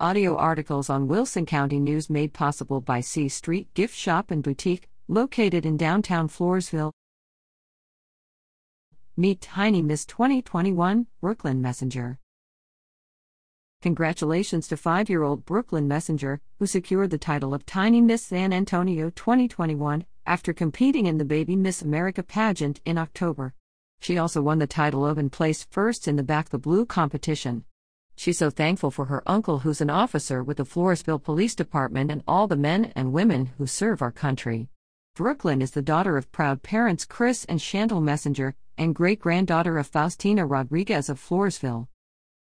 Audio articles on Wilson County News made possible by C Street Gift Shop and Boutique, located in downtown Floresville. Meet Tiny Miss 2021, Brooklyn Messenger. Congratulations to five year old Brooklyn Messenger, who secured the title of Tiny Miss San Antonio 2021 after competing in the Baby Miss America pageant in October. She also won the title of and placed first in the Back the Blue competition. She's so thankful for her uncle, who's an officer with the Floresville Police Department, and all the men and women who serve our country. Brooklyn is the daughter of proud parents Chris and Chantal Messenger, and great granddaughter of Faustina Rodriguez of Floresville.